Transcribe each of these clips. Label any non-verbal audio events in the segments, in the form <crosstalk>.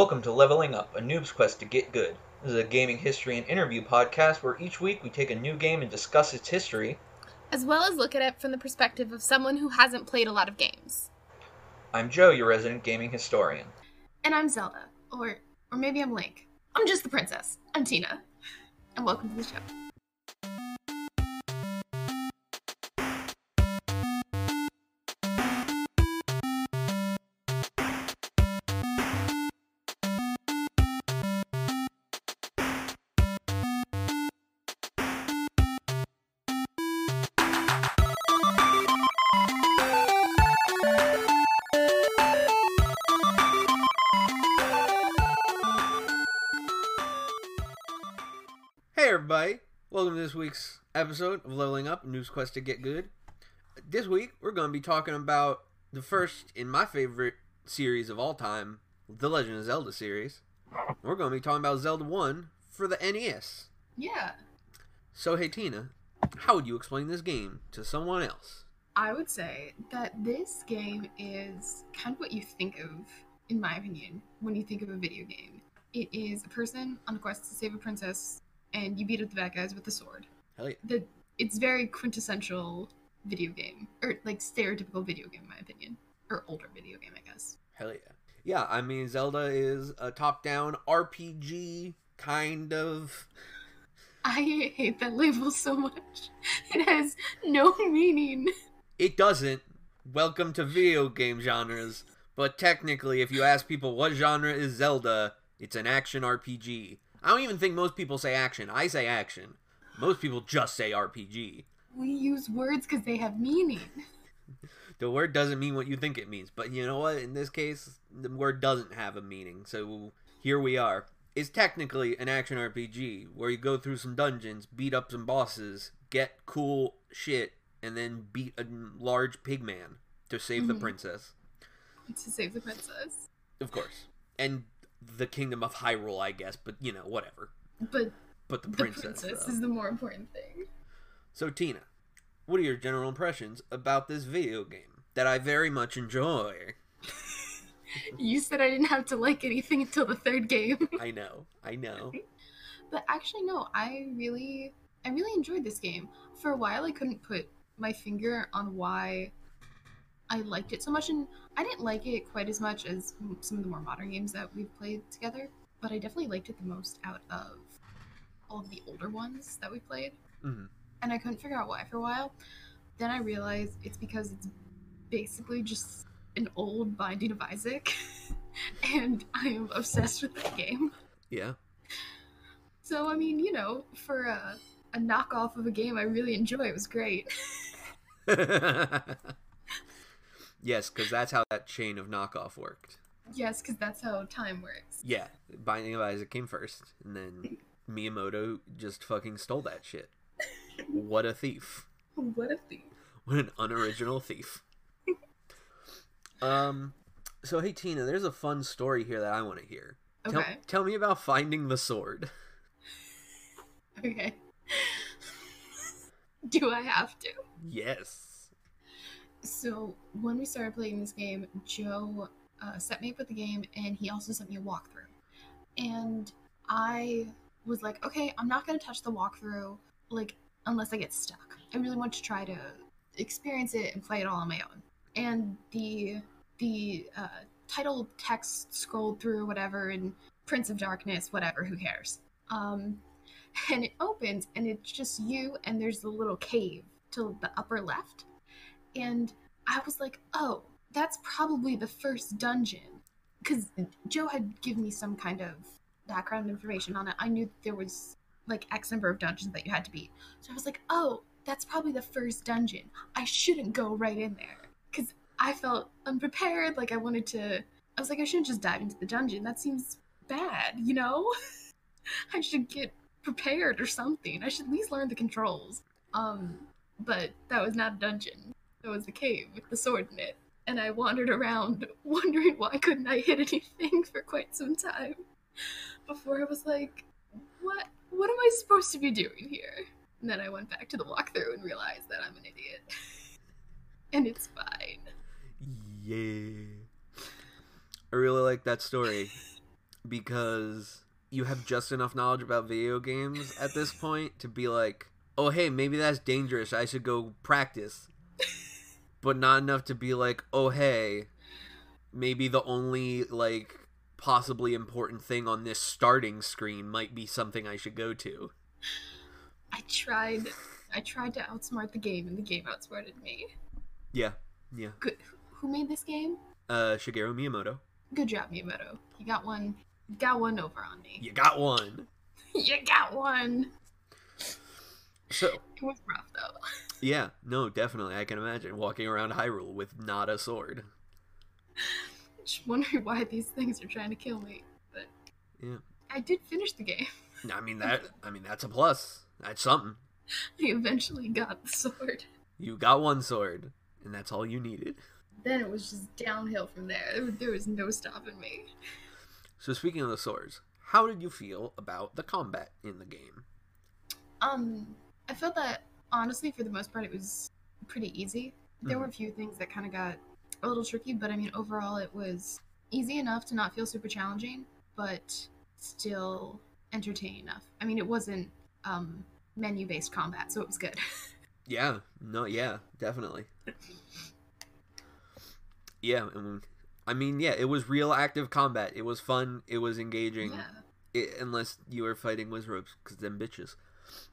Welcome to Leveling Up, a noob's quest to get good. This is a gaming history and interview podcast where each week we take a new game and discuss its history. as well as look at it from the perspective of someone who hasn't played a lot of games. I'm Joe, your resident gaming historian. And I'm Zelda, or or maybe I'm Link. I'm just the princess. I'm Tina. And welcome to the show. This week's episode of Leveling Up Noob's Quest to Get Good. This week we're going to be talking about the first in my favorite series of all time, the Legend of Zelda series. We're going to be talking about Zelda 1 for the NES. Yeah. So hey Tina, how would you explain this game to someone else? I would say that this game is kind of what you think of, in my opinion, when you think of a video game. It is a person on a quest to save a princess, and you beat up the bad guys with a sword. Hell yeah. The it's very quintessential video game, or like stereotypical video game, in my opinion, or older video game, I guess. Hell yeah. Yeah, I mean Zelda is a top-down RPG kind of I hate that label so much. <laughs> It has no meaning. It doesn't. Welcome to video game genres. But technically, if you ask people what genre is Zelda, it's an action RPG. I don't even think most people say action. I say action. Most people just say RPG. We use words because they have meaning. The word doesn't mean what you think it means. But you know what? In this case, the word doesn't have a meaning. So here we are. It's technically an action RPG where you go through some dungeons, beat up some bosses, get cool shit, and then beat a large pig man to save the Mhm. princess. To save the princess. Of course. And the kingdom of Hyrule, I guess, but you know, whatever. But But the the princess. princess, is the more important thing. So, Tina, what are your general impressions about this video game that I very much enjoy? <laughs> You said I didn't have to like anything until the third game. I know, I know. <laughs> But actually no, I really I really enjoyed this game. For a while I couldn't put my finger on why I liked it so much and I didn't like it quite as much as some of the more modern games that we've played together, but I definitely liked it the most out of all of the older ones that we played. Mhm. And I couldn't figure out why for a while. Then I realized it's because it's basically just an old Binding of Isaac <laughs> and I am obsessed with that game. Yeah. So I mean, you know, for a, a knockoff of a game I really enjoy, it was great. <laughs> yes, because that's how that chain of knockoff worked. yes, because that's how time works. Yeah, Binding of Isaac came first, and then Miyamoto just fucking stole that shit. What a thief. What a thief! What an unoriginal thief. um, so hey Tina, there's a fun story here that I want to hear. Tell, Okay, tell me about finding the sword. <laughs> okay. <laughs> Do I have to? Yes. So when we started playing this game, Joe uh, set me up with the game, and he also sent me a walkthrough. And I was like, okay, I'm not gonna touch the walkthrough, like unless I get stuck. I really want to try to experience it and play it all on my own. And the the uh, title text scrolled through whatever, and Prince of Darkness, whatever, who cares? Um, and it opens, and it's just you, and there's the little cave to the upper left and I was like, oh, that's probably the first dungeon. Because Joe had given me some kind of background information on it. I knew there was like X number of dungeons that you had to beat. So I was like, oh, that's probably the first dungeon. I shouldn't go right in there. Because I felt unprepared. Like I wanted to. I was like, I shouldn't just dive into the dungeon. That seems bad, you know? <laughs> I should get prepared or something. I should at least learn the controls. Um, but that was not a dungeon. That was a cave with the sword in it. And I wandered around <laughs> wondering why couldn't I hit anything for quite some time before I was like, what what am I supposed to be doing here? And then I went back to the walkthrough and realized that I'm an idiot. <laughs> and it's fine. Yeah. I really like that story. <laughs> because you have just enough knowledge about video games at this point to be like, oh, hey, maybe that's dangerous. I should go practice. But not enough to be like, oh, hey, maybe the only, like, possibly important thing on this starting screen might be something I should go to. I tried. I tried to outsmart the game, and the game outsmarted me. Yeah, yeah. Good. Who made this game? Uh, Shigeru Miyamoto. Good job, Miyamoto. You got one. You got one over on me. You got one. <laughs> you got one. So It was rough though. <laughs> yeah, no, definitely. I can imagine walking around Hyrule with not a sword. Just wondering why these things are trying to kill me. But Yeah. I did finish the game. I mean that. I mean that's a plus. That's something. <laughs> I eventually got the sword. You got one sword, and that's all you needed. Then it was just downhill from there. There- There was no stopping me. So speaking of the swords, how did you feel about the combat in the game? Um, I felt that honestly, for the most part, it was pretty easy. There Mhm. were a few things that kind of got a little tricky, but I mean, overall, it was easy enough to not feel super challenging, but still entertaining enough. I mean, it wasn't um, menu based combat, so it was good. <laughs> Yeah, no, yeah, definitely. Yeah, I mean, I mean, yeah, it was real active combat. It was fun. It was engaging. yeah, I unless you were fighting Wizrobes, because them bitches.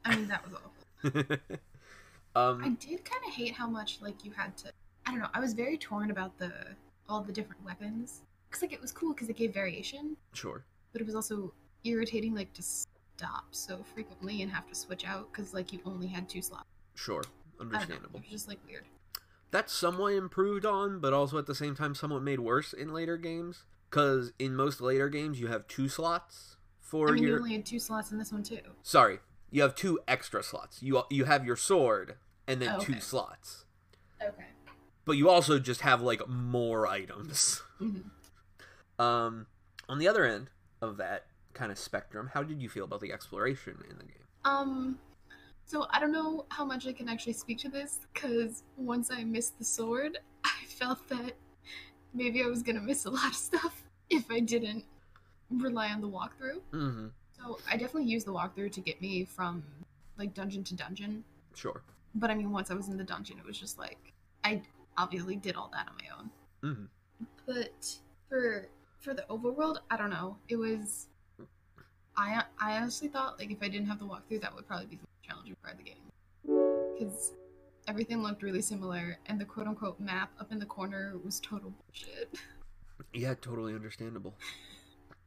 I mean, that was awful. <laughs> I um, did kind of hate how much like you had to. I don't know. I was very torn about the all the different weapons. Cause like it was cool because it gave variation, sure. but it was also irritating like to stop so frequently and have to switch out because like you only had two slots. Sure, I understandable. It was just like weird. That's somewhat improved on, but also at the same time somewhat made worse in later games. Because in most later games, you have two slots for I mean, you only had two slots in this one too. Sorry, you have two extra slots. You you have your sword and then Oh, two okay. slots, Okay. but you also just have like more items. <laughs> hmm Um, on the other end of that kind of spectrum, how did you feel about the exploration in the game? Um. So I don't know how much I can actually speak to this because once I missed the sword, <laughs> I felt that maybe I was gonna miss a lot of stuff <laughs> if I didn't rely on the walkthrough. Mm-hmm. So I definitely used the walkthrough to get me from like dungeon to dungeon. Sure. But I mean, once I was in the dungeon, it was just like I obviously did all that on my own. Mm-hmm. But for for the overworld, I don't know. It was I I honestly thought like if I didn't have the walkthrough, that would probably be the most challenging part of the game because everything looked really similar, and the quote unquote map up in the corner was total bullshit. <laughs> Yeah, totally understandable.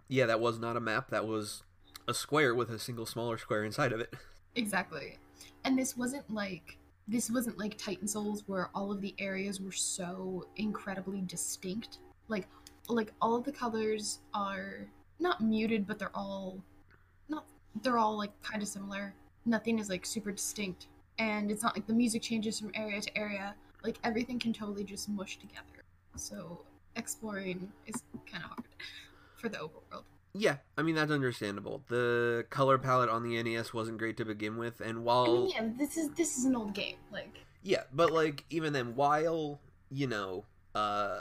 Yeah, that was not a map. That was a square with a single smaller square inside of it. Exactly. And this wasn't like this wasn't like Titan Souls where all of the areas were so incredibly distinct. Like like all of the colors are not muted, but they're all not they're all like kind of similar. Nothing is like super distinct. And it's not like the music changes from area to area. Like everything can totally just mush together. So exploring is kind of hard <laughs> for the overworld. Yeah, I mean that's understandable. The color palette on the NES wasn't great to begin with, and I while mean, yeah, this is this is an old game. Like Yeah, but like even then, while you know, uh,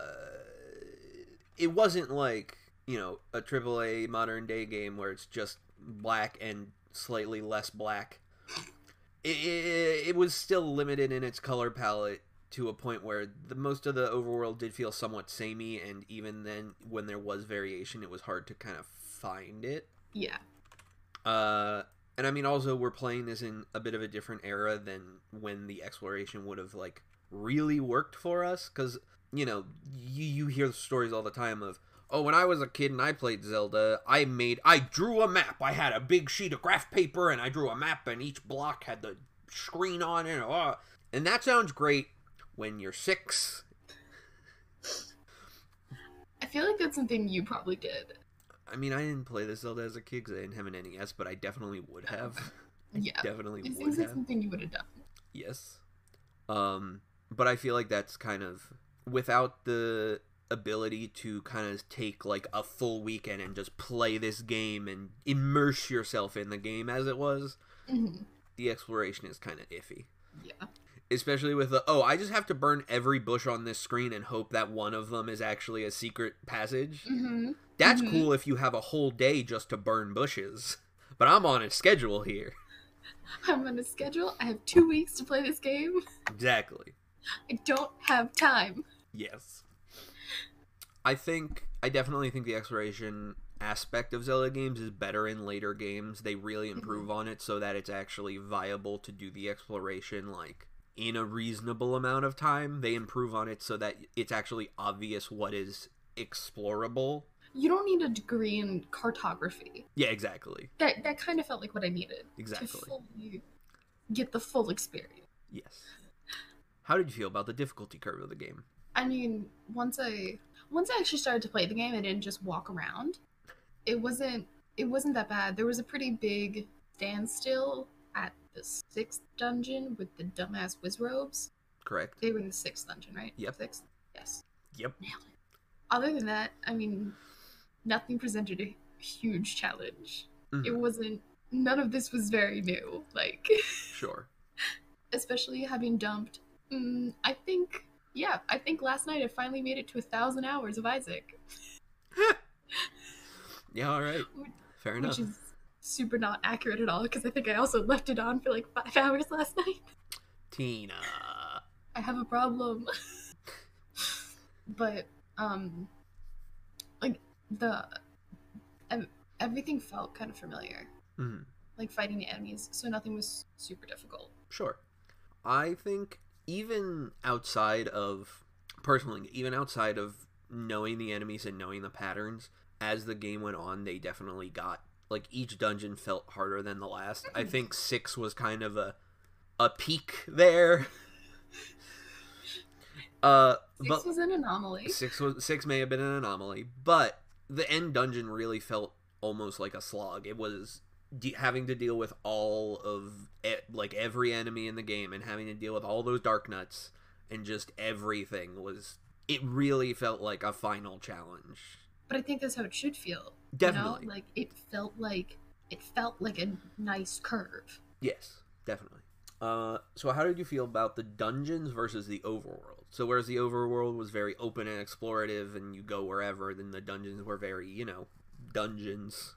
it wasn't like you know a AAA modern day game where it's just black and slightly less black. It, it, it was still limited in its color palette to a point where the most of the overworld did feel somewhat samey, and even then, when there was variation, it was hard to kind of find it. yeah. Uh, and I mean, also we're playing this in a bit of a different era than when the exploration would have like really worked for us, because you know you you hear stories all the time of oh when I was a kid and I played Zelda, I made I drew a map. I had a big sheet of graph paper and I drew a map, and each block had the screen on it. Oh, and that sounds great when you're six. I feel like that's something you probably did. I mean, I didn't play this Zelda as a kid because I didn't have an NES, but I definitely would have. <laughs> I Yeah. definitely It would seems like something you would have done. Yes. Um, but I feel like that's kind of without the ability to kind of take like a full weekend and just play this game and immerse yourself in the game as it was. hmm The exploration is kind of iffy. Yeah. Especially with the oh, I just have to burn every bush on this screen and hope that one of them is actually a secret passage. Mm-hmm. That's Mhm. cool if you have a whole day just to burn bushes. <laughs> But I'm on a schedule here. <laughs> I'm on a schedule. I have two weeks to play this game. Exactly. I don't have time. Yes. I think I definitely think the exploration aspect of Zelda games is better in later games. They really improve on it so that it's actually viable to do the exploration like in a reasonable amount of time. They improve on it so that it's actually obvious what is explorable. You don't need a degree in cartography. Yeah, exactly. That that kind of felt like what I needed to Exactly. fully get the full experience. Yes. How did you feel about the difficulty curve of the game? I mean, once I once I actually started to play the game, I didn't just walk around. It wasn't it wasn't that bad. There was a pretty big standstill at the sixth dungeon with the dumbass Wizrobes. Correct. They were in the sixth dungeon, right? Yep. Sixth. Yes. Yep. Nailed it. Other than that, I mean, nothing presented a huge challenge. Mhm. It wasn't. None of this was very new. Like, <laughs> Sure. especially having dumped. Mm, I think. Yeah, I think last night I finally made it to a thousand hours of Isaac. <laughs> Yeah, all right. <laughs> Fair enough. which is super not accurate at all because I think I also left it on for like five <laughs> hours last night. Tina. I have a problem. <laughs> but um, like the ev- everything felt kind of familiar, Mhm. like fighting the enemies, so nothing was super difficult. Sure. I think even outside of personally, even outside of knowing the enemies and knowing the patterns, as the game went on, they definitely got like each dungeon felt harder than the last. I think six was kind of a a peak there. <laughs> Uh, Six but was an anomaly. six was six may have been an anomaly, but the end dungeon really felt almost like a slog. It was de- having to deal with all of e- like every enemy in the game and having to deal with all those Darknuts and just everything was. It really felt like a final challenge. But I think that's how it should feel. Definitely, You know? Like it felt like it felt like a nice curve. yes, definitely. Uh, so how did you feel about the dungeons versus the overworld? So whereas the overworld was very open and explorative, and you go wherever, then the dungeons were very, you know, dungeons.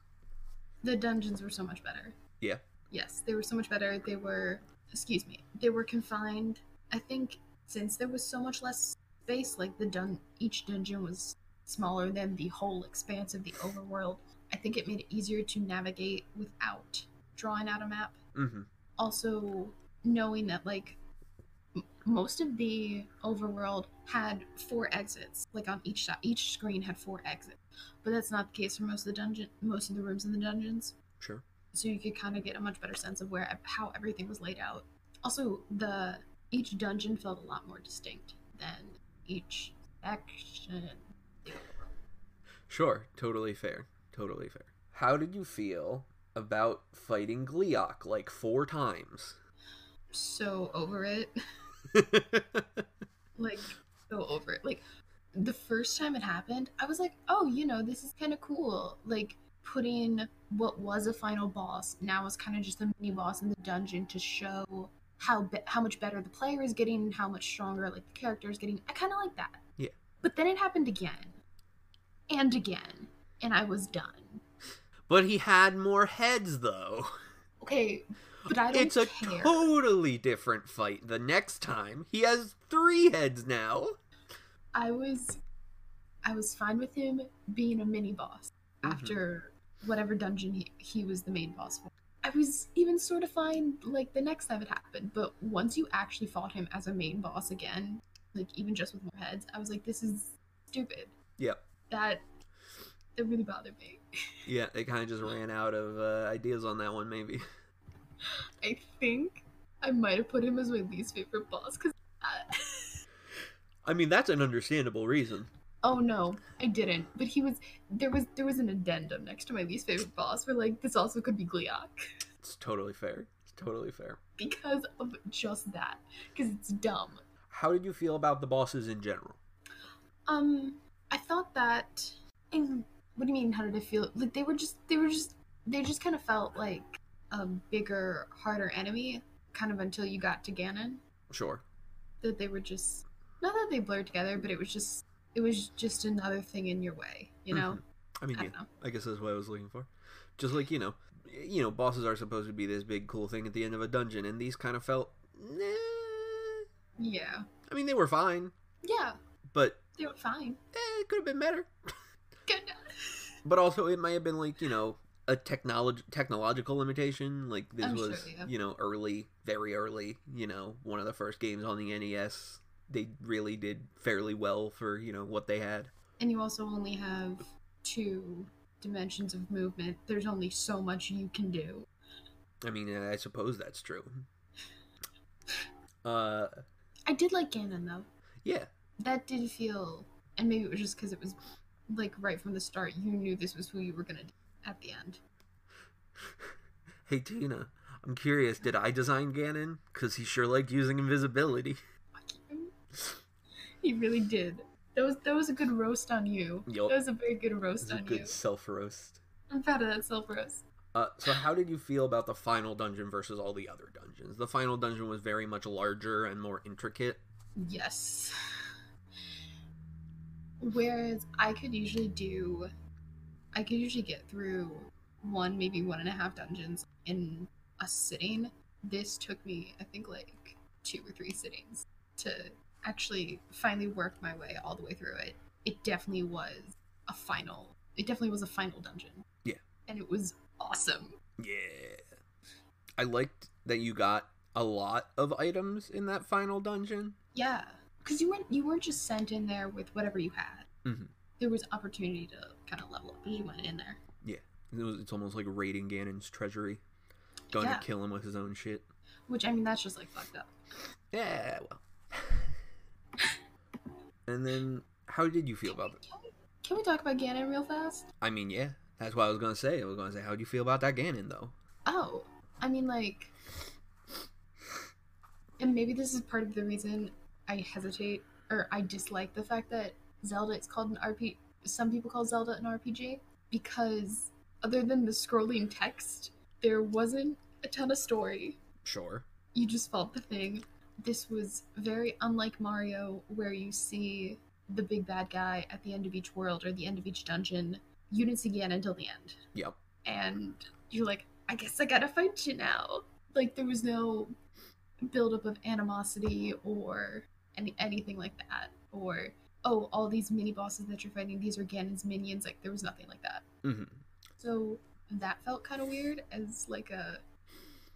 The dungeons were so much better. Yeah. Yes, they were so much better. They were, excuse me, they were confined. I think since there was so much less space, like the dun, each dungeon was smaller than the whole expanse of the overworld. I think it made it easier to navigate without drawing out a map. Mm-hmm. Also, knowing that like m- most of the overworld had four exits, like on each side, each screen had four exits. But that's not the case for most of the dungeon, most of the rooms in the dungeons Sure. so you could kind of get a much better sense of where how everything was laid out. Also, the each dungeon felt a lot more distinct than each section. Sure, totally fair. Totally fair. How did you feel about fighting Gleok like four times? So over it, <laughs> like so over it. Like the first time it happened, I was like, oh, you know, this is kind of cool. Like putting what was a final boss now is kind of just a mini boss in the dungeon to show how be- how much better the player is getting, how much stronger like the character is getting. I kind of like that. Yeah. But then it happened again, and again, and I was done. but he had more heads though. Okay, but I don't It's a care. totally different fight. The next time, he has three heads now. I was I was fine with him being a mini boss Mhm. after whatever dungeon he, he was the main boss for. I was even sort of fine like the next time it happened, but once you actually fought him as a main boss again, like even just with more heads, I was like, this is stupid. Yep. That that really bothered me. <laughs> Yeah, they kind of just ran out of uh, ideas on that one, maybe. <laughs> I think I might have put him as my least favorite boss because. Uh, <laughs> I mean, that's an understandable reason. Oh no, I didn't. But he was there was there was an addendum next to my least favorite boss where like this also could be Gleok It's totally fair. It's totally fair. because of just that because it's dumb. How did you feel about the bosses in general? Um, I thought that. And what do you mean? How did I feel? Like they were just they were just they just kind of felt like a bigger, harder enemy, kind of until you got to Ganon. Sure. that they were just not that they blurred together, but it was just it was just another thing in your way, you know. I mean, I yeah. I guess that's what I was looking for. Just like you know, you know, bosses are supposed to be this big cool thing at the end of a dungeon, and these kind of felt. Nah. Yeah, I mean, they were fine, yeah, but they were fine. eh, it could have been better. <laughs> But also, it might have been like you know a technology technological limitation. Like this I'm sure, was yeah. you know early, very early. You know, one of the first games on the NES. They really did fairly well for you know what they had. And you also only have two dimensions of movement. There's only so much you can do. I mean, I suppose that's true. Uh, I did like Ganon though. yeah, That did feel, and maybe it was just because it was like right from the start. You knew this was who you were gonna do at the end. <laughs> Hey Tina, I'm curious, did I design Ganon? Because he sure liked using invisibility. He really did. That was that was a good roast on you. Yup. That was a very good roast on good you. self roast. I'm proud of that self roast. Uh, so how did you feel about the final dungeon versus all the other dungeons? The final dungeon was very much larger and more intricate. Yes. Whereas I could usually do, I could usually get through one, maybe one and a half dungeons in a sitting. This took me, I think, like two or three sittings to actually finally work my way all the way through it. It definitely was a final, it definitely was a final dungeon. Yeah. And it was awesome. Yeah. I liked that you got a lot of items in that final dungeon. Yeah. Because you weren't, you weren't just sent in there with whatever you had. Mhm. There was opportunity to kind of level up as you went in there. Yeah, it was, it's almost like raiding Ganon's treasury. Going Yeah. to kill him with his own shit. Which I mean, that's just like fucked up. Yeah, well. <laughs> and then, how did you feel about it? Can we, can we talk about Ganon real fast? I mean, yeah, that's what I was gonna say. I was gonna say, how do you feel about that Ganon though? Oh, I mean, like, and maybe this is part of the reason I hesitate or I dislike the fact that Zelda is called an RP. Some people call Zelda an RPG because other than the scrolling text, there wasn't a ton of story. Sure. you just felt the thing. This was very unlike Mario, where you see the big bad guy at the end of each world or the end of each dungeon. You didn't see Ganon until the end. Yep. And you're like, I guess I gotta fight you now. Like, there was no buildup of animosity or any, anything like that. Or, oh, all these mini bosses that you're fighting, these are Ganon's minions. Like, there was nothing like that. hmm So that felt kind of weird as like a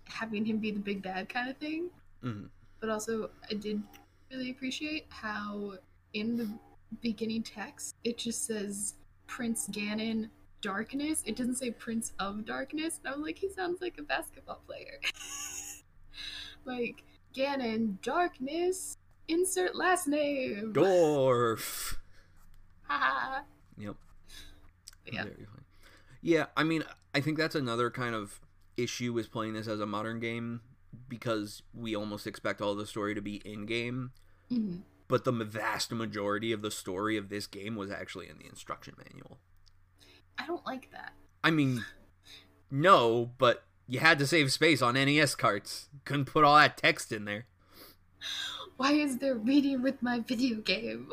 having him be the big bad kind of thing. hmm But also, I did really appreciate how in the beginning text it just says Prince Ganon Darkness. It doesn't say Prince of Darkness. And I was like, he sounds like a basketball player. <laughs> like Ganon Darkness. Insert last name. Dwarf. Haha. <laughs> Yep. Yeah. Yeah, I mean, I think that's another kind of issue with playing this as a modern game because we almost expect all the story to be in game, Mhm. but the vast majority of the story of this game was actually in the instruction manual. I don't like that. I mean, <laughs> no, but you had to save space on NES carts. Couldn't put all that text in there. <laughs> Why is there reading with my video game?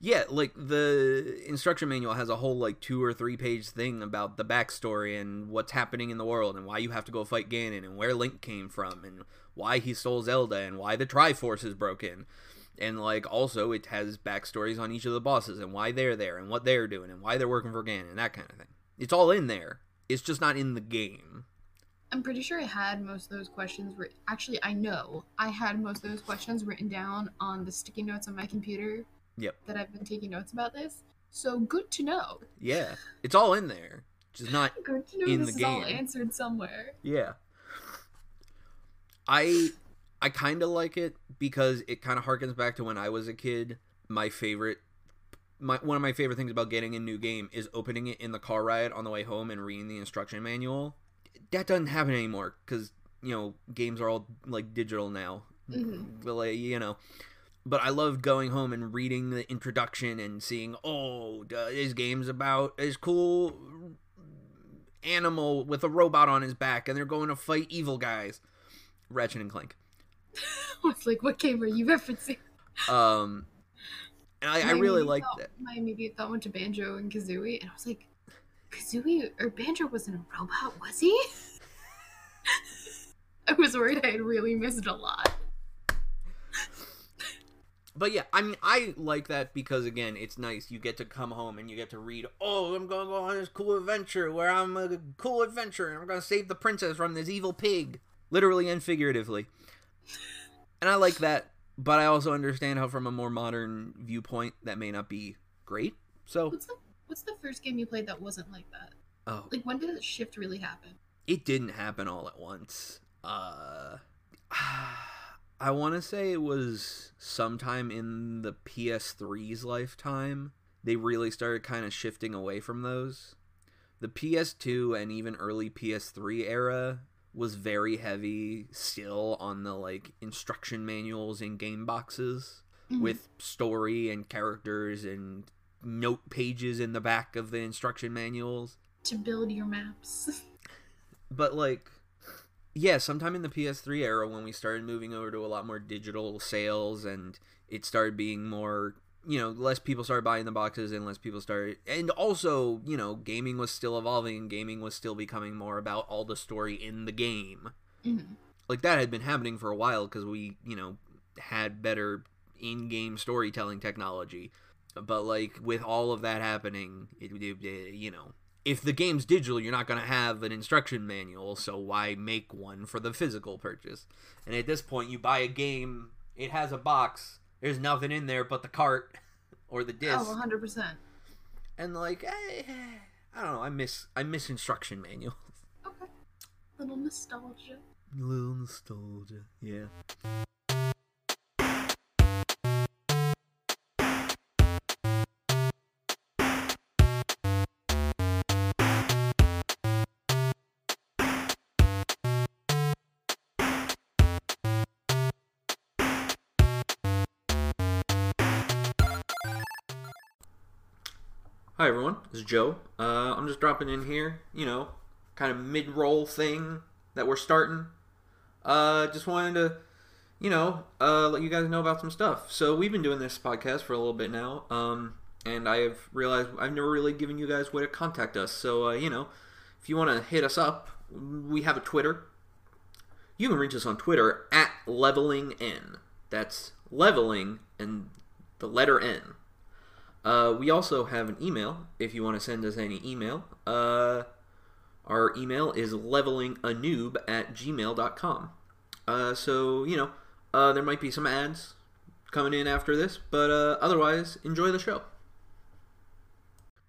Yeah, like the instruction manual has a whole like two or three page thing about the backstory and what's happening in the world and why you have to go fight Ganon and where Link came from and why he stole Zelda and why the Triforce is broken. And like also it has backstories on each of the bosses and why they're there and what they're doing and why they're working for Ganon and that kind of thing. It's all in there. It's just not in the game. I'm pretty sure I had most of those questions written. Actually, I know I had most of those questions written down on the sticky notes on my computer. Yep. That I've been taking notes about this. So good to know. Yeah, it's all in there. Just not <laughs> Good to know In this the is all answered somewhere. Yeah. I I kind of like it because it kind of harkens back to when I was a kid. My favorite my one of my favorite things about getting a new game is opening it in the car ride on the way home and reading the instruction manual. That doesn't happen anymore cuz you know, games are all like digital now. Mhm. Well, uh, you know, but I loved going home and reading the introduction and seeing, oh, this game's about this cool animal with a robot on his back, and they're going to fight evil guys. Ratchet and Clank. <laughs> it's like, what game are you referencing? Um, and I, I really liked thought- that. My immediate thought went to Banjo and Kazooie, and I was like, Kazooie or Banjo wasn't a robot, was he? <laughs> I was worried I had really missed a lot. But yeah, I mean, I like that because again, it's nice. You get to come home and you get to read. Oh, I'm gonna go on this cool adventure where I'm a cool adventurer and I'm gonna save the princess from this evil pig, literally and figuratively. And I like that, but I also understand how, from a more modern viewpoint, that may not be great. So, What's the What's the first game you played that wasn't like that? oh, Like, when did the shift really happen? it didn't happen all at once. Uh, <sighs> I want to say it was sometime in the PS3's lifetime. They really started kind of shifting away from those. The PS2 and even early PS3 era was very heavy still on the like instruction manuals and game boxes Mhm. with story and characters and note pages in the back of the instruction manuals to build your maps. <laughs> but like yeah sometime in the ps3 era when we started moving over to a lot more digital sales and it started being more you know less people started buying the boxes and less people started and also you know gaming was still evolving and gaming was still becoming more about all the story in the game Mhm. like that had been happening for a while because we you know had better in-game storytelling technology but like with all of that happening it, it, it- you know if the game's digital you're not going to have an instruction manual so why make one for the physical purchase and at this point you buy a game it has a box there's nothing in there but the cart <laughs> or the disc Oh, 100%. and like eh, i don't know i miss i miss instruction manuals <laughs> Okay. Little nostalgia. little nostalgia yeah Hi everyone, is Joe. Uh, I'm just dropping in here, you know, kind of mid-roll thing that we're starting. Uh, just wanted to, you know, uh, let you guys know about some stuff. So we've been doing this podcast for a little bit now, um, and I have realized I've never really given you guys way to contact us. So uh, you know, if you want to hit us up, we have a Twitter. You can reach us on Twitter at leveling n. That's leveling and the letter n. Uh, we also have an email if you want to send us any email. Uh, our email is levelinganoob at gmail.com. Uh, so, you know, uh, there might be some ads coming in after this, but uh, otherwise, enjoy the show.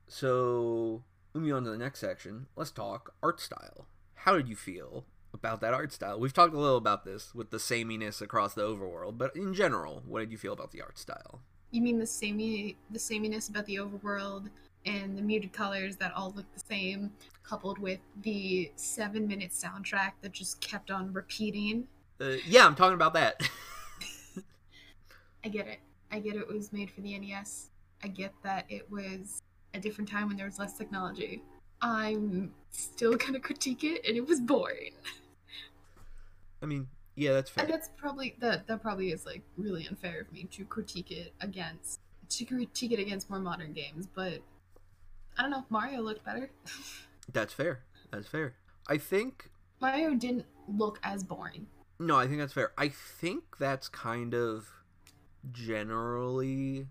So, moving on to the next section, let's talk art style. How did you feel about that art style? We've talked a little about this with the sameness across the overworld, but in general, what did you feel about the art style? You mean the samey, the sameness about the overworld and the muted colors that all look the same, coupled with the seven-minute soundtrack that just kept on repeating? Uh, yeah, I'm talking about that. <laughs> I get it. I get it was made for the NES. I get that it was a different time when there was less technology. I'm still gonna critique it, and it was boring. I mean, yeah, that's fair. And that's probably that. That probably is like really unfair of me to critique it against to critique it against more modern games. But I don't know. Mario looked better. <laughs> That's fair. That's fair. I think Mario didn't look as boring. no, I think that's fair. I think that's kind of generally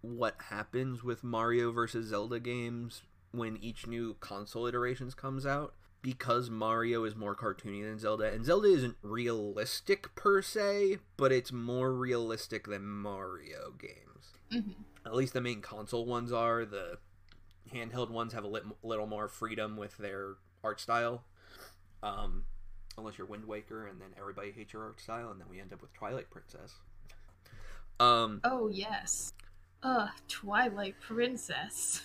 what happens with Mario versus Zelda games when each new console iterations comes out because Mario is more cartoony than Zelda and Zelda isn't realistic per se, but it's more realistic than Mario games. hmm At least the main console ones are. The handheld ones have a lit- little more freedom with their art style. Um, unless you're Wind Waker, and then everybody hates your art style, and then we end up with Twilight Princess. Um, Oh yes. Ugh, Twilight Princess.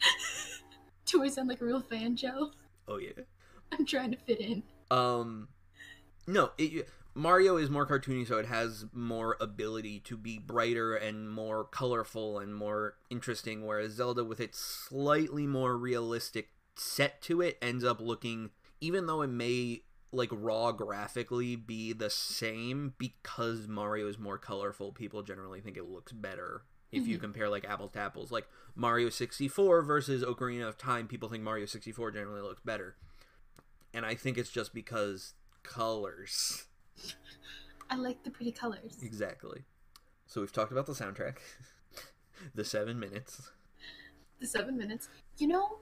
<laughs> Do I sound like a real fan, Joe? Oh yeah. I'm trying to fit in. Um, no, it, Mario is more cartoony, so it has more ability to be brighter and more colorful and more interesting. Whereas Zelda, with its slightly more realistic set to it, ends up looking, even though it may like raw graphically be the same because Mario is more colorful. People generally think it looks better if you Mhm. compare like apples to apples. Like Mario 64 versus Ocarina of Time, people think Mario 64 generally looks better. And I think it's just because colors. I like the pretty colors. Exactly. So we've talked about the soundtrack, <laughs> the seven minutes. The seven minutes. You know,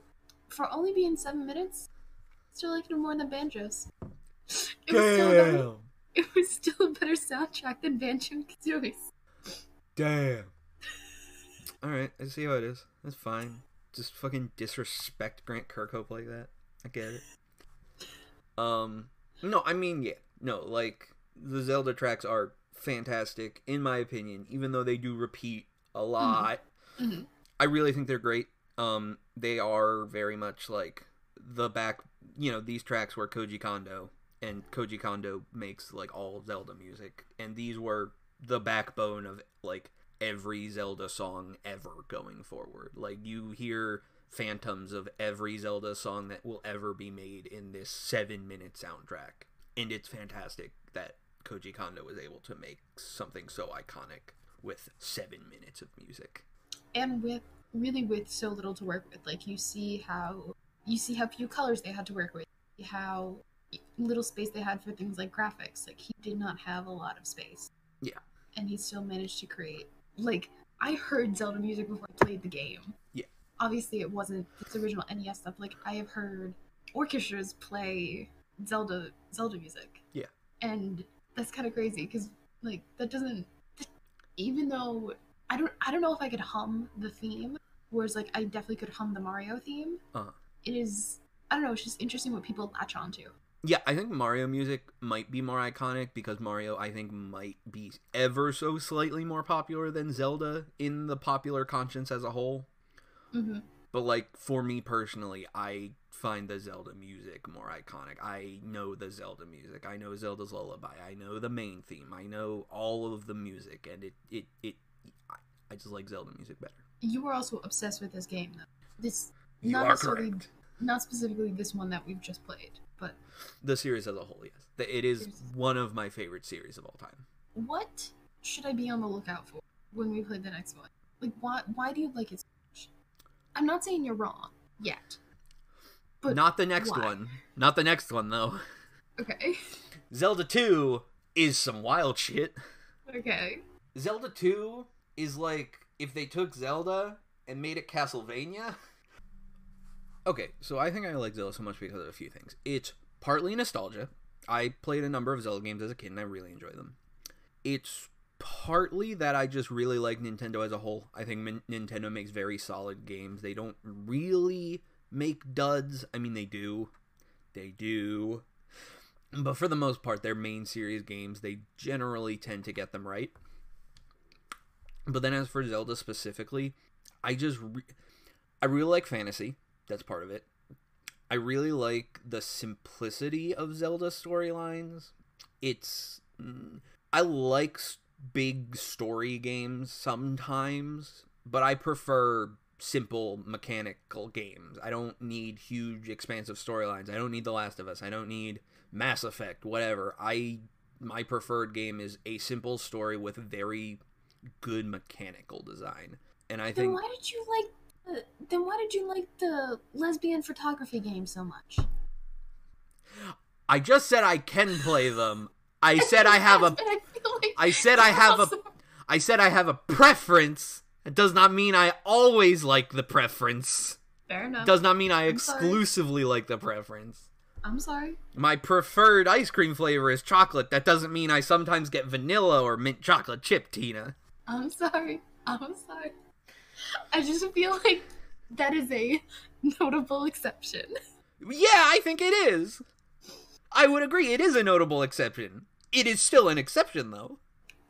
for only being seven minutes, still like no more than Banjo's. It was, still better, it was still a better soundtrack than Banjo and Kazooie's. Damn. All right, I see how it is. That's fine. Just fucking disrespect Grant Kirkhope like that. I get it. Um, no, I mean, yeah, no, like the Zelda tracks are fantastic in my opinion, even though they do repeat a lot. Mhm. I really think they're great. Um, they are very much like the back. You know, these tracks were Koji Kondo, and Koji Kondo makes like all Zelda music, and these were the backbone of like every Zelda song ever going forward. Like you hear phantoms of every Zelda song that will ever be made in this seven minute soundtrack, and it's fantastic that Koji Kondo was able to make something so iconic with seven minutes of music. and with really with so little to work with like you see how you see how few colors they had to work with how little space they had for things like graphics like he did not have a lot of space Yeah. and he still managed to create like i heard zelda music before i played the game Yeah. obviously it wasn't its original nes stuff like i have heard orchestras play zelda zelda music Yeah. and that's kind of crazy because like that doesn't even though I don't I don't know if I could hum the theme, whereas like I definitely could hum the Mario theme. Uh-huh. It is I don't know, it's just interesting what people latch onto. Yeah, I think Mario music might be more iconic because Mario, I think, might be ever so slightly more popular than Zelda in the popular conscience as a whole. hmm But, like, for me personally, I find the Zelda music more iconic. I know the Zelda music. I know Zelda's Lullaby. I know the main theme. I know all of the music, and it, it, it, I, just like Zelda music better. You were also obsessed with this game though. This You not are necessarily correct. not specifically this one that we've just played, but The series as a whole, yes. It is one of my favorite series of all time. what should I be on the lookout for when we play the next one? Like why why do you like it so much? I'm not saying you're wrong yet. But Not the next why? one. Not the next one, though. Okay. <laughs> Zelda 2 is some wild shit. Okay. Zelda 2 is like if they took Zelda and made it Castlevania. Okay, so I think I like Zelda so much because of a few things. It's partly nostalgia. I played a number of Zelda games as a kid and I really enjoy them. It's partly that I just really like Nintendo as a whole. I think Min- Nintendo makes very solid games. They don't really make duds. I mean, they do. They do. But for the most part, their main series games, they generally tend to get them right. But then as for Zelda specifically, I just re- I really like fantasy. That's part of it. I really like the simplicity of Zelda storylines. It's mm, I like big story games sometimes, but I prefer simple mechanical games. I don't need huge expansive storylines. I don't need The Last of Us. I don't need Mass Effect, whatever. I my preferred game is a simple story with very good mechanical design. And I Then think why did you like the, then why did you like the lesbian photography game so much? I just said I can play them. I said I have a <laughs> I feel like I said I have a. I said I have a preference. It does not mean I always like the preference. Fair enough. Does not mean I I'm sorry. exclusively like the preference. I'm sorry. My preferred ice cream flavor is chocolate. That doesn't mean I sometimes get vanilla or mint chocolate chip, Tina. I'm sorry. I'm sorry. I just feel like that is a notable exception. Yeah, I think it is. I would agree. It is a notable exception. It is still an exception, though.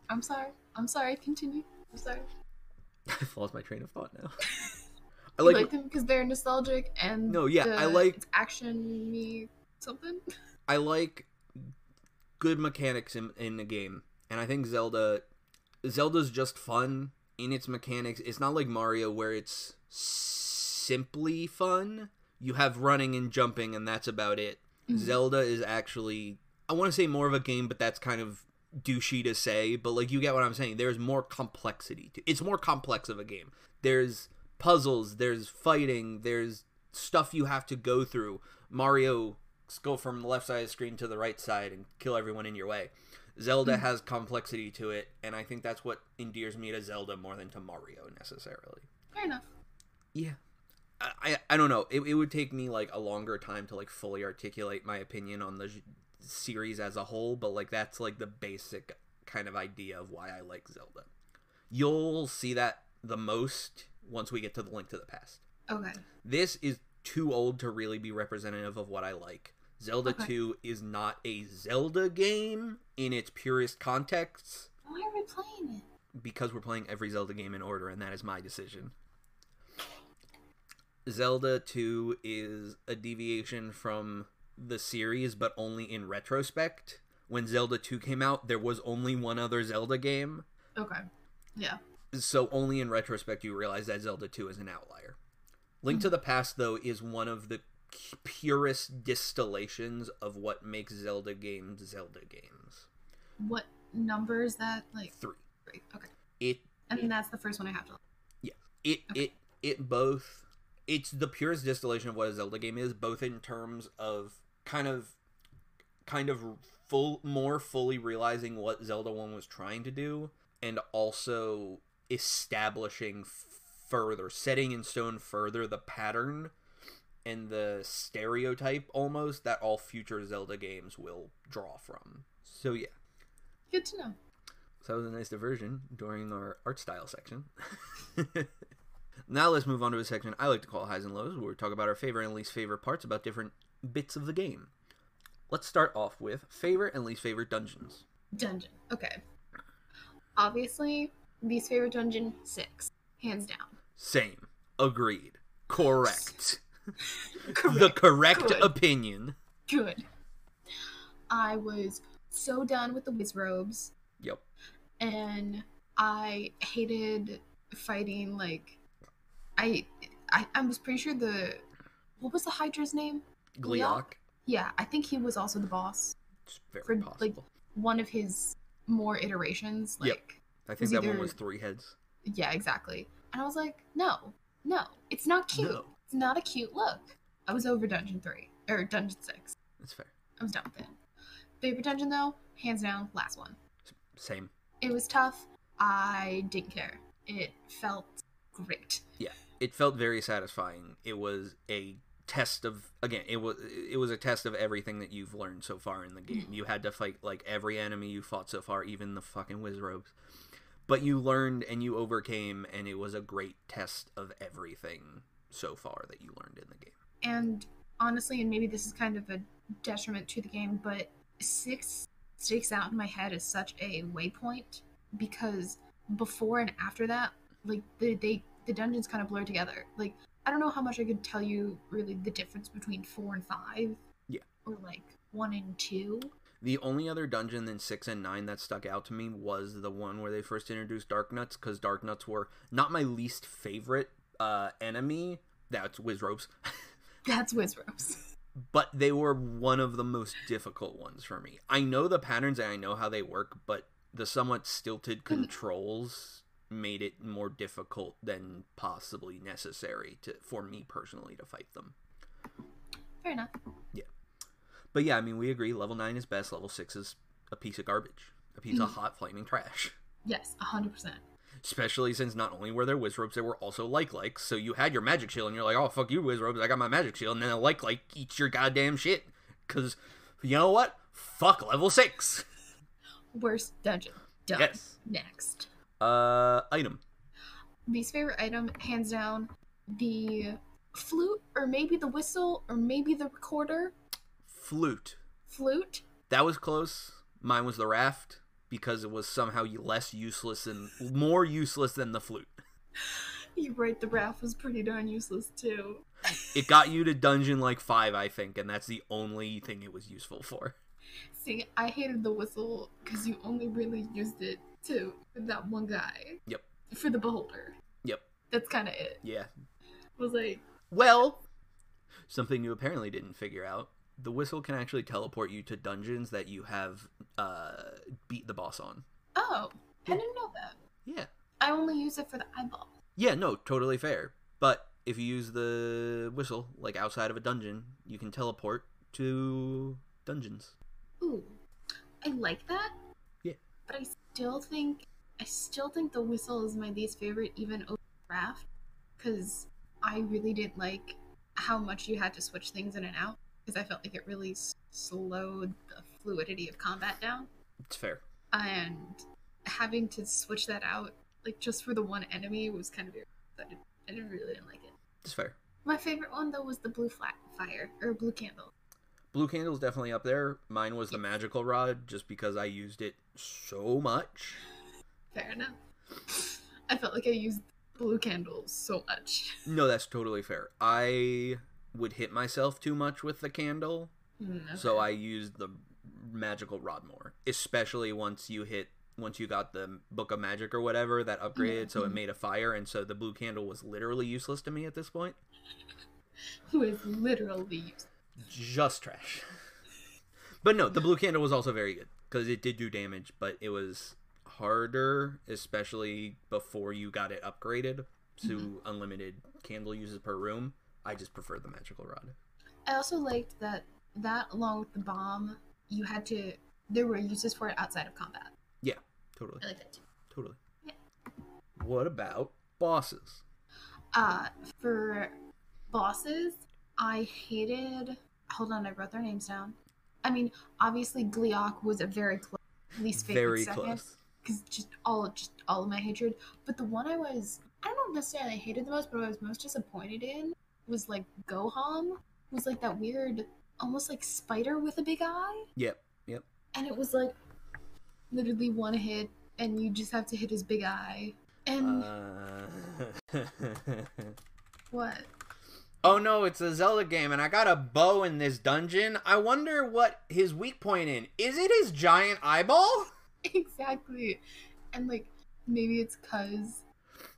I'm sorry. I'm sorry. Continue. I'm sorry. <laughs> I've lost my train of thought now. <laughs> I like. like, them because they're nostalgic and No, yeah, the- I like- action me something. <laughs> I like good mechanics in, in the game, and I think Zelda, Zelda's just fun in its mechanics. It's not like Mario where it's simply fun. You have running and jumping, and that's about it. Mhm. Zelda is actually I want to say more of a game, but that's kind of douchey to say, but like you get what I'm saying. There's more complexity to it's more complex of a game. There's puzzles, there's fighting, there's stuff you have to go through. Mario go from the left side of the screen to the right side and kill everyone in your way. Zelda Mhm. has complexity to it, and I think that's what endears me to Zelda more than to Mario necessarily. Fair enough. Yeah. I, I, I don't know. It, it would take me like a longer time to like fully articulate my opinion on the series as a whole, but like that's like the basic kind of idea of why I like Zelda. You'll see that the most once we get to the Link to the Past. Okay. This is too old to really be representative of what I like. Zelda Okay. 2 is not a Zelda game in its purest context Why are we playing it? because we're playing every Zelda game in order, and that is my decision. Zelda 2 is a deviation from the series, but only in retrospect. When Zelda 2 came out, there was only one other Zelda game, Okay. Yeah. so only in retrospect you realize that Zelda 2 is an outlier. Link to hmm. the Past, though, is one of the purest distillations of what makes Zelda games Zelda games. What number is that? Like Three. three. Okay. It And that's the first one I have to. Yeah. It Okay. it it both it's the purest distillation of what a Zelda game is, both in terms of kind of kind of full more fully realizing what Zelda 1 was trying to do and also establishing further setting in stone further the pattern and the stereotype almost that all future Zelda games will draw from. So yeah, Good to know. so that was a nice diversion during our art style section. <laughs> now let's move on to a section I like to call highs and lows, where we talk about our favorite and least favorite parts about different bits of the game. Let's start off with favorite and least favorite dungeons. Dungeon. Okay. Obviously, least favorite dungeon six, hands down. Same. Agreed. Correct. Correct. The correct Good. opinion. Good. I was so done with the Wizrobes, Yep. and I hated fighting. Like, I, I, I was pretty sure the, what was the Hydra's name? Gleok. Yeah, I think he was also the boss. It's very For, possible. like, One of his more iterations. Like, Yep. I think that one was three heads. yeah, exactly. And I was like, no, no, it's not cute. No. It's not a cute look. I was over Dungeon three or Dungeon six. That's fair. I was done with it. Favorite dungeon though, hands down, last one. Same. It was tough. I didn't care. It felt great. Yeah, it felt very satisfying. It was a test of again, it was it was a test of everything that you've learned so far in the game. Mm-hmm. You had to fight like every enemy you fought so far, even the fucking wizrobes. But you learned and you overcame and it was a great test of everything so far that you learned in the game. And honestly, and maybe this is kind of a detriment to the game, but six sticks out in my head as such a waypoint because before and after that, like the they the dungeons kind of blur together. Like I don't know how much I could tell you really the difference between four and five. Yeah. Or like one and two. The only other dungeon than 6 and 9 that stuck out to me was the one where they first introduced Darknuts cuz Darknuts were not my least favorite uh enemy. That's Wizrobes. <laughs> That's Wizrobes. but they were one of the most difficult ones for me. I know the patterns and I know how they work, but the somewhat stilted controls made it more difficult than possibly necessary to for me personally to fight them. Fair enough. Yeah. But yeah, I mean, we agree level 9 is best, level 6 is a piece of garbage, a piece of Mhm. hot flaming trash. Yes, hundred percent. Especially since not only were there Wizrobes, there were also like likes. So you had your magic shield, and you're like, oh, fuck you, Wizrobes, I got my magic shield. And then a like like eats your goddamn shit. Because, you know what? Fuck level 6. Worst dungeon. Done. Yes. Next. Uh, item. Least favorite item, hands down, the flute, or maybe the whistle, or maybe the recorder. Flute. Flute. That was close. Mine was the raft because it was somehow less useless and more useless than the flute. You're right, the raft was pretty darn useless too. It got you to dungeon like 5, I think, and that's the only thing it was useful for. See, I hated the whistle because you only really used it to that one guy. Yep. For the beholder. Yep. That's kind of it. Yeah. I was like, Well, something you apparently didn't figure out the whistle can actually teleport you to dungeons that you have uh, beat the boss on. Oh, I didn't know that. Yeah. I only use it for the eyeball. Yeah, no, totally fair. But if you use the whistle, like outside of a dungeon, you can teleport to dungeons. Ooh, I like that. Yeah. But I still think I still think the whistle is my least favorite, even over raft, because I really didn't like how much you had to switch things in and out. Because I felt like it really s- slowed the fluidity of combat down, It's fair. and having to switch that out, like just for the one enemy, was kind of weird. I didn't, I didn't really didn't like it. It's fair. My favorite one though was the blue flat fire or blue candle. Blue candle's definitely up there. Mine was the magical rod, just because I used it so much. Fair enough. I felt like I used blue candles so much. No, that's totally fair. I would hit myself too much with the candle, Mm, so. I used the magical rod more. Especially once you hit once you got the book of magic or whatever that upgraded, so it Mhm. made a fire, and so the blue candle was literally useless to me at this point. <laughs> who is literally. Just trash. <laughs> But no, the blue candle was also very good because it did do damage, but it was harder, especially before you got it upgraded to unlimited candle uses per room. I just prefer the magical rod. I also liked that that along with the bomb, you had to there were uses for it outside of combat. Yeah, totally, I like that too. totally. Yeah. What about bosses? Uh for bosses, I hated hold on, I wrote their names down. I mean, obviously Gleok was a very close least favorite Very second. close. because just all just all of my hatred. But the one I was I don't know necessarily hated the most, but I was most disappointed in was like Goham. Was like that weird, almost like spider with a big eye, Yep, yep. and it was like literally one hit, and you just have to hit his big eye. And Uh... <laughs> what? oh no, it's a Zelda game, and I got a bow in this dungeon. I wonder what his weak point in. Is it his giant eyeball? <laughs> exactly. And like maybe it's cause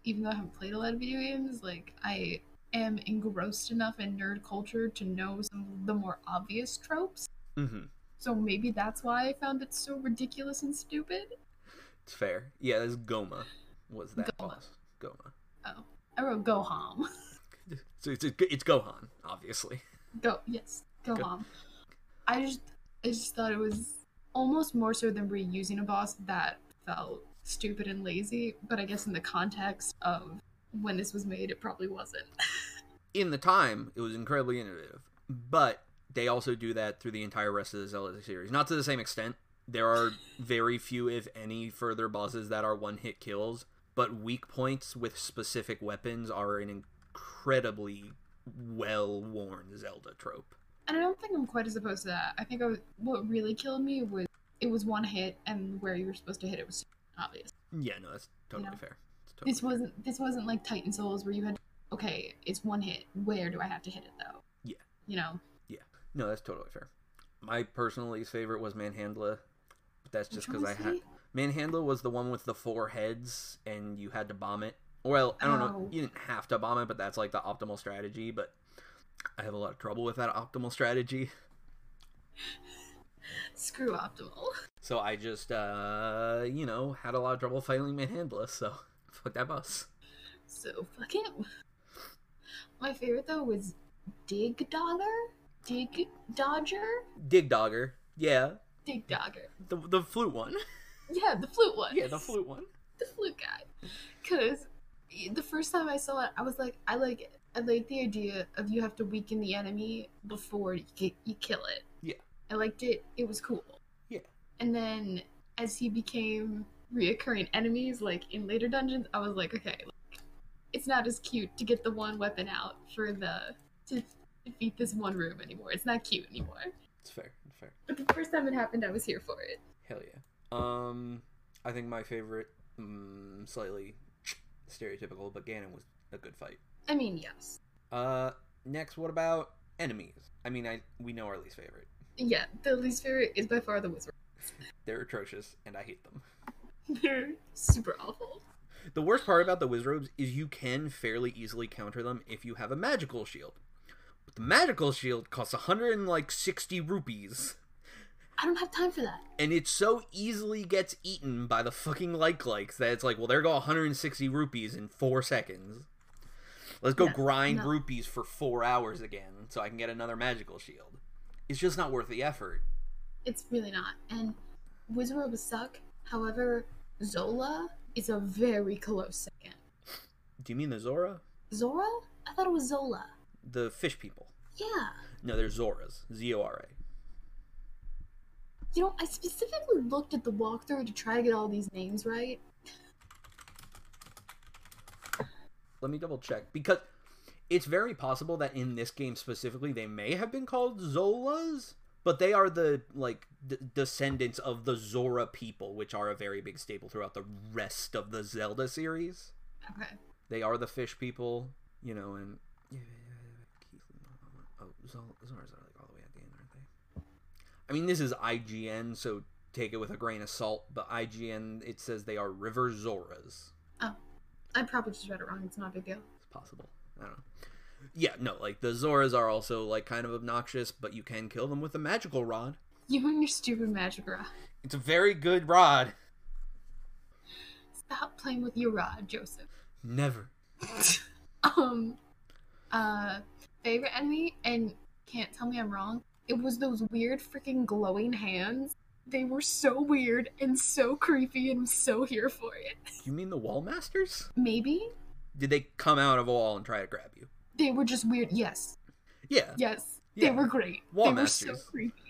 even though I haven't played a lot of video games, like I am engrossed enough in nerd culture to know some of the more obvious tropes. Mm-hmm. So maybe that's why I found it so ridiculous and stupid. It's fair. Yeah, this Gohma was that Gohma. boss. Gohma. Oh, I wrote Goham. <laughs> So it's it's Gohan, obviously. Go yes, Goham. I just I just thought it was almost more so than reusing a boss that felt stupid and lazy. But I guess in the context of when this was made, it probably wasn't. <laughs> In the time, it was incredibly innovative, but they also do that through the entire rest of the Zelda series. Not to the same extent. There are <laughs> very few, if any, further bosses that are one-hit kills, but weak points with specific weapons are an incredibly well-worn Zelda trope. And I don't think I'm quite as opposed to that. I think I was, what really killed me was it was one hit, and where you were supposed to hit it was obvious. Yeah, no, that's totally know, fair. Totally This wasn't this wasn't like Titan Souls where you had okay, it's one hit. Where do I have to hit it though? Yeah. You know, Yeah. No, that's totally fair. My personal least favorite was Manhandla, but that's just because I had? Manhandla was the one with the four heads, and you had to bomb it. Well, I don't know, Oh. you didn't have to bomb it, but that's like the optimal strategy. But I have a lot of trouble with that optimal strategy, <laughs> screw optimal. so I just, uh, you know, had a lot of trouble fighting Manhandla. So fuck that boss. So fuck him. My favorite though was Digdogger? Dig Dodger? Digdogger, yeah, Digdogger. the the flute one, <laughs> Yeah, the flute one. yeah, the flute one. the flute guy. Cause the first time I saw it, I was like, I like it. I like the idea of you have to weaken the enemy before you, ki- you kill it. Yeah. I liked it. It was cool. Yeah. And then as he became reoccurring enemies, like in later dungeons, I was like, okay, like, it's not as cute to get the one weapon out for the to defeat this one room anymore. It's not cute anymore. It's fair, it's fair. But the first time it happened, I was here for it. Hell yeah. Um, I think my favorite, mm, slightly stereotypical, but Ganon was a good fight. I mean, yes. Uh, next, what about enemies? I mean, I we know our least favorite. Yeah, the least favorite is by far the wizard. <laughs> They're atrocious, and I hate them. <laughs> They're super awful. The worst part about the Wizrobes is you can fairly easily counter them if you have a magical shield. But the magical shield costs 160 rupees. I don't have time for that. And it so easily gets eaten by the fucking like likes that it's like, well, there go 160 rupees in four seconds. Let's go No, grind no. rupees for four hours again so I can get another magical shield. It's just not worth the effort. It's really not. And Wizardrobes suck. However, Zola is a very close second. Do you mean the Zora? Zora? I thought it was Zola. The fish people. Yeah. No, they're Zoras. Z O R A. You know, I specifically looked at the walkthrough to try to get all these names right. Let me double check because it's very possible that in this game specifically they may have been called Zolas, but they are the like d- descendants of the Zora people, which are a very big staple throughout the rest of the Zelda series. Okay. They are the fish people, you know, and yeah, uh, oh, Zoras are like all the way at the end, aren't they? I mean, this is IGN, so take it with a grain of salt. But IGN, it says they are River Zoras. Oh, I probably just read it wrong. It's not a big deal. It's possible. I don't know. Yeah, no, like the Zoras are also like kind of obnoxious, but you can kill them with a magical rod. You and your stupid magic rod. It's a very good rod. Stop playing with your rod, Joseph. Never. <laughs> um, uh, favorite enemy, and can't tell me I'm wrong. It was those weird freaking glowing hands. They were so weird and so creepy, and I'm so here for it. You mean the Wall Masters? Maybe Did they come out of a wall and try to grab you? They were just weird. Yes, Yeah. yes, Yeah. they were great. Wall they Masters. were so creepy.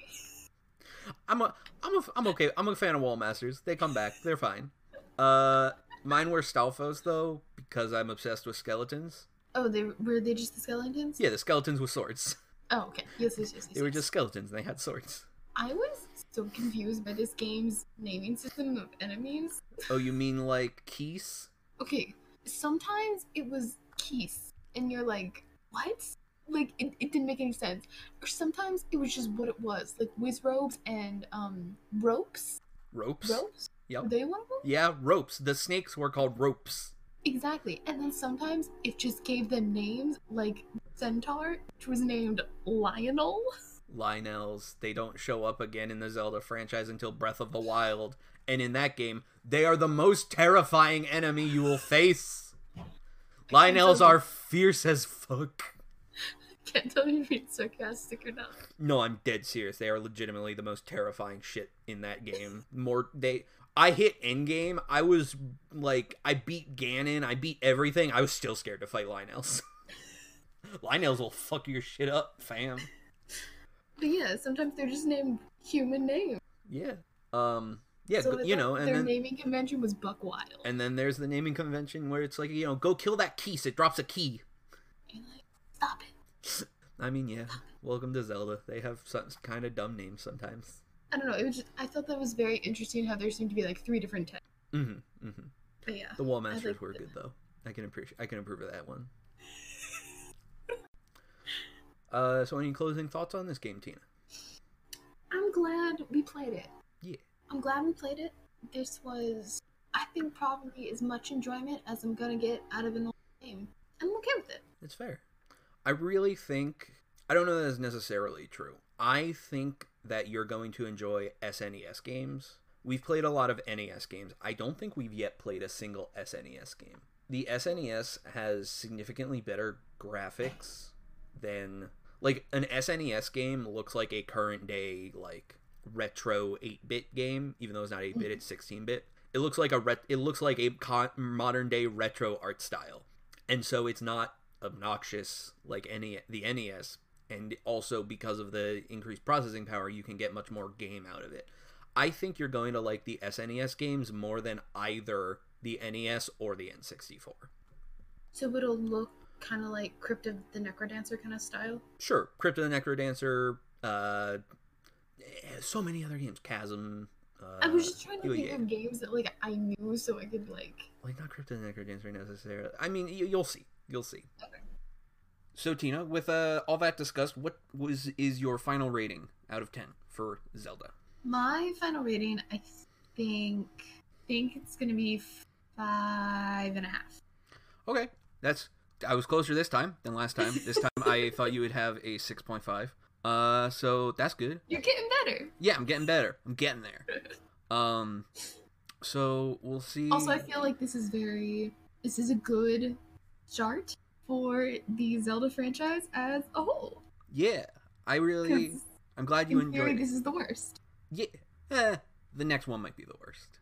I'm a I'm a I'm okay. I'm a fan of Wall Masters. They come back. They're fine. Uh mine were Stalfos though because I'm obsessed with skeletons. Oh, they were they just the skeletons? Yeah, the skeletons with swords. Oh, okay. Yes, yes, yes. yes They were just skeletons and they had swords. I was so confused by this game's naming system of enemies. Oh, you mean like Keese? Okay, sometimes it was Keese, and you're like, what? Like, it, it didn't make any sense. Or sometimes it was just what it was, like Wizrobes and um ropes. Ropes? Ropes? Yep. Were they one of them? Yeah, ropes. The snakes were called ropes. Exactly. And then sometimes it just gave them names, like Centaur, which was named Lionel. Lionels, they don't show up again in the Zelda franchise until Breath of the Wild. And in that game, they are the most terrifying enemy you will face. Lionels are fierce as fuck. Can't tell if you're being sarcastic or not. No, I'm dead serious. They are legitimately the most terrifying shit in that game. More they I hit endgame. I was like I beat Ganon, I beat everything. I was still scared to fight Lionels. <laughs> Lionels will fuck your shit up, fam. But yeah, sometimes they're just named human names. Yeah. Um yeah, So you know, and their then naming convention was Buck Wild. and then there's the naming convention where it's like, you know, go kill that keys. It drops a key. And like, stop it. <laughs> I mean, yeah. Welcome to Zelda. They have some kind of dumb names sometimes. I don't know. It was just, I thought that was very interesting how there seemed to be like three different types. Mm-hmm. Mm-hmm. But yeah. The Wall Masters liked were it. good though. I can appreciate. I can approve of that one. <laughs> Uh, so any closing thoughts on this game, Tina? I'm glad we played it. Yeah. I'm glad we played it. This was, I think, probably as much enjoyment as I'm gonna get out of an old game. I'm okay with it. It's fair. I really think I don't know that is necessarily true. I think that you're going to enjoy SNES games. We've played a lot of NES games. I don't think we've yet played a single SNES game. The SNES has significantly better graphics than like an SNES game looks like a current day like retro 8-bit game even though it's not 8-bit it's 16-bit. It looks like a ret- it looks like a con- modern day retro art style. And so it's not obnoxious like any the NES and also because of the increased processing power you can get much more game out of it. I think you're going to like the SNES games more than either the NES or the N64. So it'll look kind of like Crypt of the Necrodancer kind of style. Sure, Crypt of the Necrodancer, uh so many other games, Chasm, uh, I was just trying to think yeah. of games that like I knew so I could like. like not Crypt of the Necrodancer necessarily. I mean, you, you'll see. You'll see. Okay. So Tina, with uh, all that discussed, what was is your final rating out of ten for Zelda? My final rating, I think, think it's gonna be five and a half. Okay, that's I was closer this time than last time. This <laughs> time I thought you would have a 6.5. Uh, so that's good. You're getting better. Yeah, I'm getting better. I'm getting there. <laughs> Um, so we'll see. Also, I feel like this is very. This is a good start for the Zelda franchise as a whole. yeah, I really. I'm glad you in theory, enjoyed. it. this is the worst. Yeah, eh, the next one might be the worst.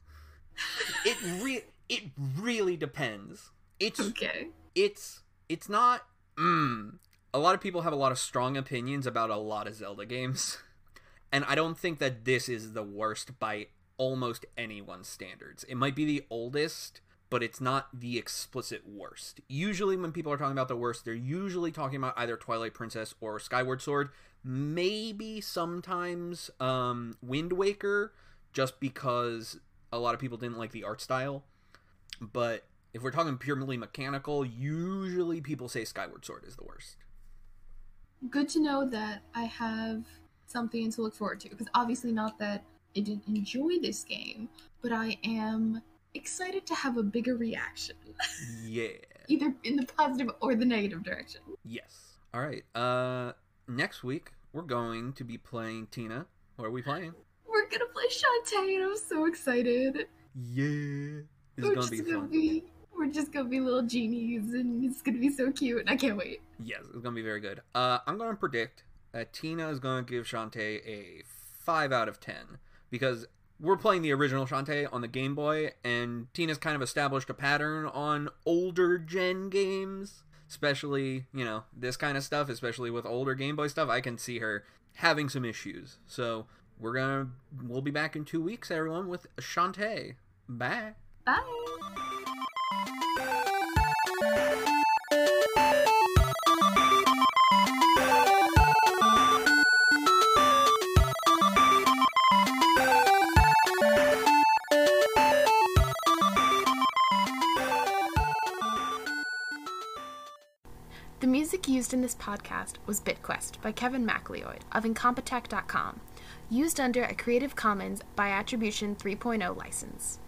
It <laughs> re- it really depends. It's Okay. it's it's not. Mm, a lot of people have a lot of strong opinions about a lot of Zelda games, <laughs> and I don't think that this is the worst by almost anyone's standards. It might be the oldest, but it's not the explicit worst. Usually, when people are talking about the worst, they're usually talking about either Twilight Princess or Skyward Sword. Maybe sometimes um, Wind Waker, just because a lot of people didn't like the art style. But if we're talking purely mechanical, usually people say Skyward Sword is the worst. Good to know that I have something to look forward to because obviously not that I didn't enjoy this game, but I am excited to have a bigger reaction, <laughs> Yeah. either in the positive or the negative direction. Yes. All right. Uh, next week we're going to be playing Tina. What are we playing? We're gonna play Shantae, and I'm so excited. Yeah. This we're is gonna just be fun. be we're just gonna be little genies, and it's gonna be so cute, and I can't wait. Yes, it's gonna be very good. Uh, I'm gonna predict that Tina is gonna give Shantae a five out of ten because we're playing the original Shantae on the Game Boy, and Tina's kind of established a pattern on older gen games, especially you know this kind of stuff, especially with older Game Boy stuff. I can see her having some issues. So we're gonna we'll be back in two weeks, everyone, with Shantae. Bye. Bye. The music used in this podcast was BitQuest by Kevin MacLeod of Incompetech.com, used under a Creative Commons by Attribution 3.0 license.